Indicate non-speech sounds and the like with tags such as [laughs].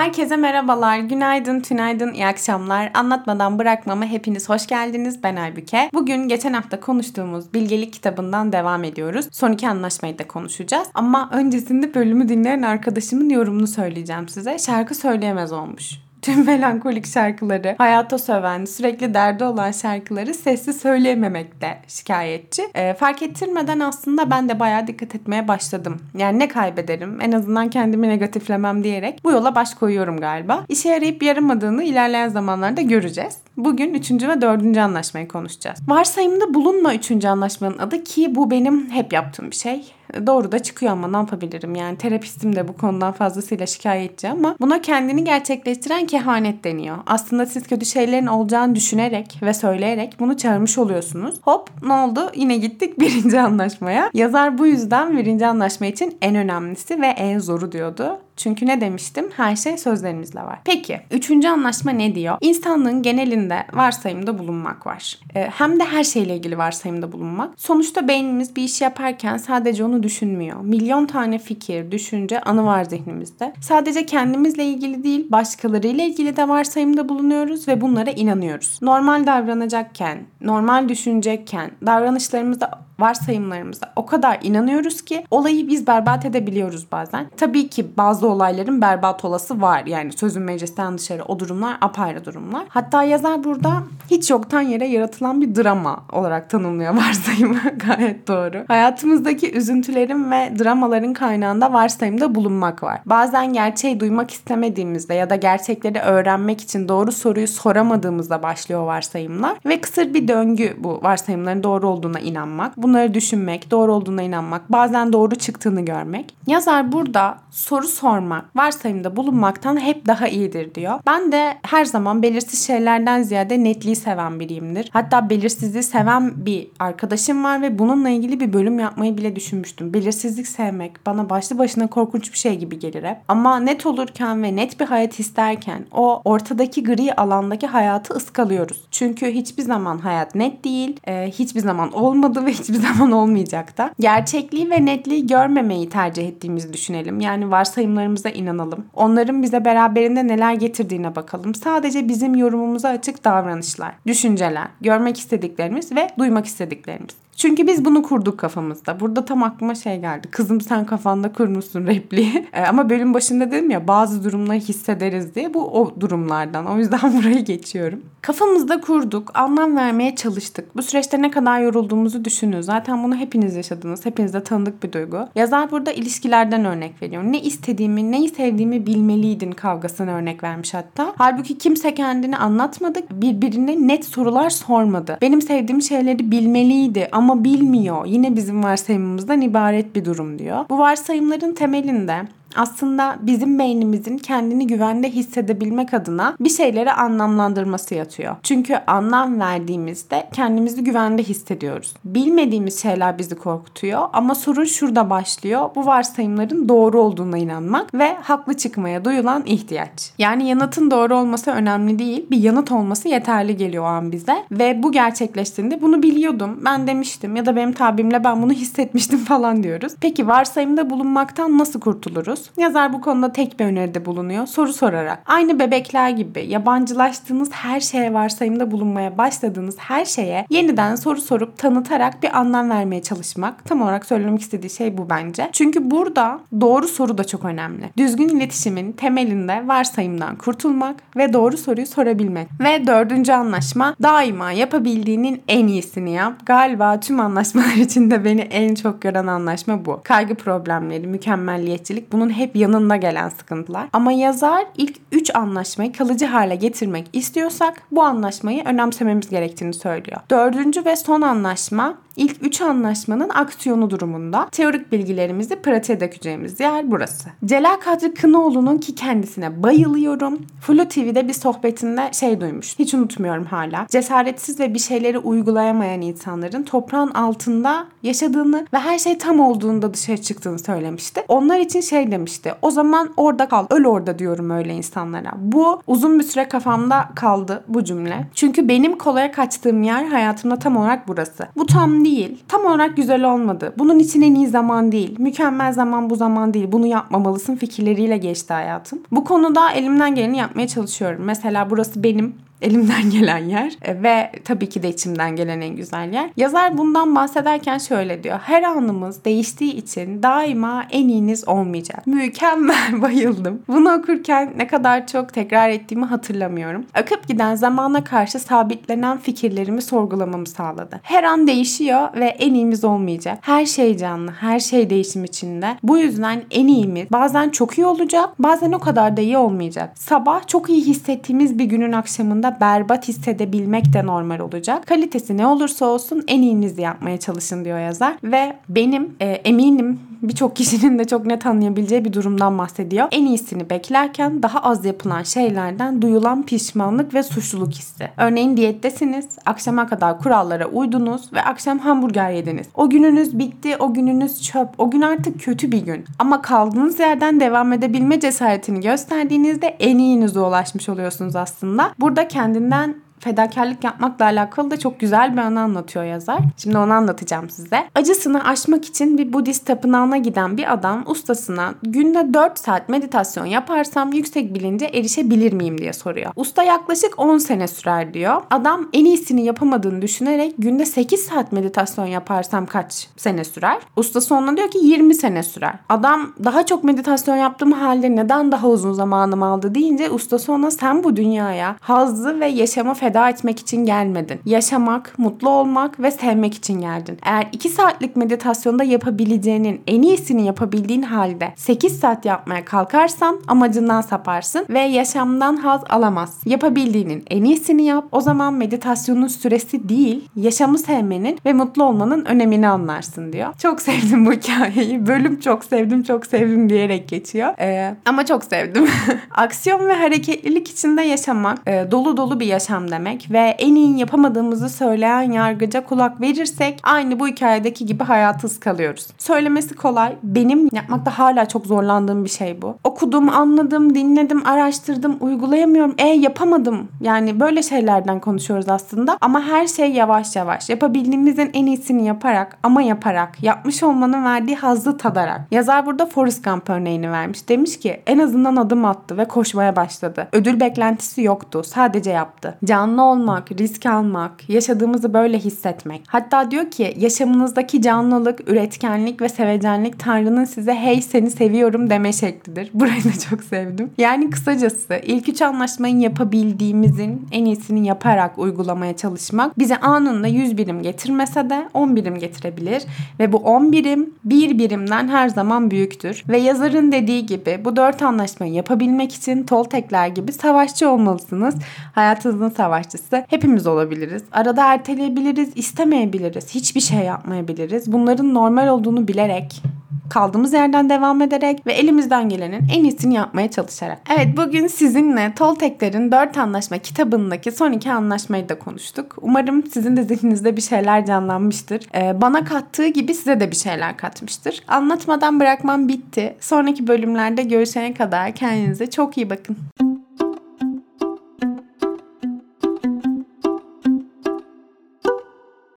Herkese merhabalar, günaydın, tünaydın, iyi akşamlar. Anlatmadan bırakmama hepiniz hoş geldiniz. Ben Aybüke. Bugün geçen hafta konuştuğumuz bilgelik kitabından devam ediyoruz. Son iki anlaşmayı da konuşacağız. Ama öncesinde bölümü dinleyen arkadaşımın yorumunu söyleyeceğim size. Şarkı söyleyemez olmuş tüm [laughs] melankolik şarkıları, hayata söven, sürekli derdi olan şarkıları sessiz söyleyememekte şikayetçi. E, fark ettirmeden aslında ben de bayağı dikkat etmeye başladım. Yani ne kaybederim? En azından kendimi negatiflemem diyerek bu yola baş koyuyorum galiba. İşe yarayıp yaramadığını ilerleyen zamanlarda göreceğiz. Bugün üçüncü ve dördüncü anlaşmayı konuşacağız. Varsayımda bulunma üçüncü anlaşmanın adı ki bu benim hep yaptığım bir şey doğru da çıkıyor ama ne yapabilirim yani terapistim de bu konudan fazlasıyla şikayetçi ama buna kendini gerçekleştiren kehanet deniyor. Aslında siz kötü şeylerin olacağını düşünerek ve söyleyerek bunu çağırmış oluyorsunuz. Hop ne oldu yine gittik [laughs] birinci anlaşmaya. Yazar bu yüzden birinci anlaşma için en önemlisi ve en zoru diyordu. Çünkü ne demiştim? Her şey sözlerimizle var. Peki üçüncü anlaşma ne diyor? İnsanlığın genelinde varsayımda bulunmak var. Ee, hem de her şeyle ilgili varsayımda bulunmak. Sonuçta beynimiz bir iş yaparken sadece onu düşünmüyor. Milyon tane fikir, düşünce, anı var zihnimizde. Sadece kendimizle ilgili değil, başkalarıyla ilgili de varsayımda bulunuyoruz ve bunlara inanıyoruz. Normal davranacakken, normal düşünecekken, davranışlarımızda varsayımlarımıza o kadar inanıyoruz ki olayı biz berbat edebiliyoruz bazen. Tabii ki bazı olayların berbat olası var. Yani sözün meclisten dışarı o durumlar apayrı durumlar. Hatta yazar burada hiç yoktan yere yaratılan bir drama olarak tanımlıyor [laughs] varsayımı. Gayet doğru. Hayatımızdaki üzüntülerin ve dramaların kaynağında varsayımda bulunmak var. Bazen gerçeği duymak istemediğimizde ya da gerçekleri öğrenmek için doğru soruyu soramadığımızda başlıyor varsayımlar ve kısır bir döngü bu varsayımların doğru olduğuna inanmak. Bunları düşünmek, doğru olduğuna inanmak, bazen doğru çıktığını görmek. Yazar burada soru sormak, varsayımda bulunmaktan hep daha iyidir diyor. Ben de her zaman belirsiz şeylerden ziyade netliği seven biriyimdir. Hatta belirsizliği seven bir arkadaşım var ve bununla ilgili bir bölüm yapmayı bile düşünmüştüm. Belirsizlik sevmek bana başlı başına korkunç bir şey gibi gelir hep. Ama net olurken ve net bir hayat isterken o ortadaki gri alandaki hayatı ıskalıyoruz. Çünkü hiçbir zaman hayat net değil, e, hiçbir zaman olmadı ve hiçbir [laughs] zaman olmayacak da. Gerçekliği ve netliği görmemeyi tercih ettiğimizi düşünelim. Yani varsayımlarımıza inanalım. Onların bize beraberinde neler getirdiğine bakalım. Sadece bizim yorumumuza açık davranışlar, düşünceler, görmek istediklerimiz ve duymak istediklerimiz. Çünkü biz bunu kurduk kafamızda. Burada tam aklıma şey geldi. Kızım sen kafanda kurmuşsun repliği. [laughs] E, ama bölüm başında dedim ya bazı durumları hissederiz diye. Bu o durumlardan. O yüzden [laughs] burayı geçiyorum. Kafamızda kurduk. Anlam vermeye çalıştık. Bu süreçte ne kadar yorulduğumuzu düşünün. Zaten bunu hepiniz yaşadınız. Hepinizde tanıdık bir duygu. Yazar burada ilişkilerden örnek veriyor. Ne istediğimi, neyi sevdiğimi bilmeliydin kavgasına örnek vermiş hatta. Halbuki kimse kendini anlatmadı. Birbirine net sorular sormadı. Benim sevdiğim şeyleri bilmeliydi ama bilmiyor. Yine bizim varsayımımızdan ibaret bir durum diyor. Bu varsayımların temelinde aslında bizim beynimizin kendini güvende hissedebilmek adına bir şeyleri anlamlandırması yatıyor. Çünkü anlam verdiğimizde kendimizi güvende hissediyoruz. Bilmediğimiz şeyler bizi korkutuyor ama sorun şurada başlıyor. Bu varsayımların doğru olduğuna inanmak ve haklı çıkmaya duyulan ihtiyaç. Yani yanıtın doğru olması önemli değil. Bir yanıt olması yeterli geliyor o an bize ve bu gerçekleştiğinde bunu biliyordum. Ben demiştim ya da benim tabimle ben bunu hissetmiştim [laughs] falan diyoruz. Peki varsayımda bulunmaktan nasıl kurtuluruz? Ediyoruz. Yazar bu konuda tek bir öneride bulunuyor. Soru sorarak. Aynı bebekler gibi yabancılaştığınız her şeye varsayımda bulunmaya başladığınız her şeye yeniden soru sorup tanıtarak bir anlam vermeye çalışmak. Tam olarak söylemek istediği şey bu bence. Çünkü burada doğru soru da çok önemli. Düzgün iletişimin temelinde varsayımdan kurtulmak ve doğru soruyu sorabilmek. Ve dördüncü anlaşma daima yapabildiğinin en iyisini yap. Galiba tüm anlaşmalar [laughs] içinde beni en çok gören anlaşma bu. Kaygı problemleri, mükemmelliyetçilik bunun hep yanında gelen sıkıntılar. Ama yazar ilk 3 anlaşmayı kalıcı hale getirmek istiyorsak bu anlaşmayı önemsememiz gerektiğini söylüyor. Dördüncü ve son anlaşma İlk 3 anlaşmanın aksiyonu durumunda teorik bilgilerimizi pratiğe dökeceğimiz yer burası. Celal Kadri Kınoğlu'nun ki kendisine bayılıyorum. Flu TV'de bir sohbetinde şey duymuş. Hiç unutmuyorum hala. Cesaretsiz ve bir şeyleri uygulayamayan insanların toprağın altında yaşadığını ve her şey tam olduğunda dışarı çıktığını söylemişti. Onlar için şey demişti. O zaman orada kal. Öl orada diyorum öyle insanlara. Bu uzun bir süre kafamda kaldı bu cümle. Çünkü benim kolaya kaçtığım yer hayatımda tam olarak burası. Bu tam değil değil. Tam olarak güzel olmadı. Bunun için en iyi zaman değil. Mükemmel zaman bu zaman değil. Bunu yapmamalısın fikirleriyle geçti hayatım. Bu konuda elimden geleni yapmaya çalışıyorum. Mesela burası benim elimden gelen yer e, ve tabii ki de içimden gelen en güzel yer. Yazar bundan bahsederken şöyle diyor. Her anımız değiştiği için daima en iyiniz olmayacak. Mükemmel [laughs] bayıldım. Bunu okurken ne kadar çok tekrar ettiğimi hatırlamıyorum. Akıp giden zamana karşı sabitlenen fikirlerimi sorgulamamı sağladı. Her an değişiyor ve en iyimiz olmayacak. Her şey canlı, her şey değişim içinde. Bu yüzden en iyimiz bazen çok iyi olacak, bazen o kadar da iyi olmayacak. Sabah çok iyi hissettiğimiz bir günün akşamında berbat hissedebilmek de normal olacak. Kalitesi ne olursa olsun en iyinizi yapmaya çalışın diyor yazar. Ve benim e, eminim birçok kişinin de çok net anlayabileceği bir durumdan bahsediyor. En iyisini beklerken daha az yapılan şeylerden duyulan pişmanlık ve suçluluk hissi. Örneğin diyettesiniz, akşama kadar kurallara uydunuz ve akşam hamburger yediniz. O gününüz bitti, o gününüz çöp, o gün artık kötü bir gün. Ama kaldığınız yerden devam edebilme cesaretini gösterdiğinizde en iyinize ulaşmış oluyorsunuz aslında. Burada kendinden fedakarlık yapmakla alakalı da çok güzel bir anı anlatıyor yazar. Şimdi onu anlatacağım size. Acısını aşmak için bir Budist tapınağına giden bir adam ustasına günde 4 saat meditasyon yaparsam yüksek bilince erişebilir miyim diye soruyor. Usta yaklaşık 10 sene sürer diyor. Adam en iyisini yapamadığını düşünerek günde 8 saat meditasyon yaparsam kaç sene sürer? Usta sonra diyor ki 20 sene sürer. Adam daha çok meditasyon yaptığım halde neden daha uzun zamanım aldı deyince usta sonra sen bu dünyaya hazzı ve yaşama feda feda etmek için gelmedin. Yaşamak, mutlu olmak ve sevmek için geldin. Eğer 2 saatlik meditasyonda yapabileceğinin en iyisini yapabildiğin halde 8 saat yapmaya kalkarsan amacından saparsın ve yaşamdan haz alamaz. Yapabildiğinin en iyisini yap. O zaman meditasyonun süresi değil, yaşamı sevmenin ve mutlu olmanın önemini anlarsın diyor. Çok sevdim bu hikayeyi. Bölüm çok sevdim, çok sevdim diyerek geçiyor. Ee, ama çok sevdim. [laughs] Aksiyon ve hareketlilik içinde yaşamak, e, dolu dolu bir yaşam demek demek ve en iyi yapamadığımızı söyleyen yargıca kulak verirsek aynı bu hikayedeki gibi hayatız kalıyoruz. Söylemesi kolay. Benim yapmakta hala çok zorlandığım bir şey bu. Okudum, anladım, dinledim, araştırdım, uygulayamıyorum. E yapamadım. Yani böyle şeylerden konuşuyoruz aslında ama her şey yavaş yavaş. Yapabildiğimizin en iyisini yaparak ama yaparak, yapmış olmanın verdiği hazzı tadarak. Yazar burada Forrest Gump örneğini vermiş. Demiş ki en azından adım attı ve koşmaya başladı. Ödül beklentisi yoktu. Sadece yaptı. Canlı canlı olmak, risk almak, yaşadığımızı böyle hissetmek. Hatta diyor ki yaşamınızdaki canlılık, üretkenlik ve sevecenlik Tanrı'nın size hey seni seviyorum deme şeklidir. [laughs] Burayı da çok sevdim. Yani kısacası ilk üç anlaşmayı yapabildiğimizin en iyisini yaparak uygulamaya çalışmak bize anında 100 birim getirmese de 10 birim getirebilir. Ve bu 10 birim bir birimden her zaman büyüktür. Ve yazarın dediği gibi bu dört anlaşmayı yapabilmek için Toltekler gibi savaşçı olmalısınız. Hayatınızın savaşçısı savaşçısı hepimiz olabiliriz. Arada erteleyebiliriz, istemeyebiliriz, hiçbir şey yapmayabiliriz. Bunların normal olduğunu bilerek kaldığımız yerden devam ederek ve elimizden gelenin en iyisini yapmaya çalışarak. Evet bugün sizinle Toltekler'in 4 Anlaşma kitabındaki son iki anlaşmayı da konuştuk. Umarım sizin de zihninizde bir şeyler canlanmıştır. Ee, bana kattığı gibi size de bir şeyler katmıştır. Anlatmadan bırakmam bitti. Sonraki bölümlerde görüşene kadar kendinize çok iyi bakın.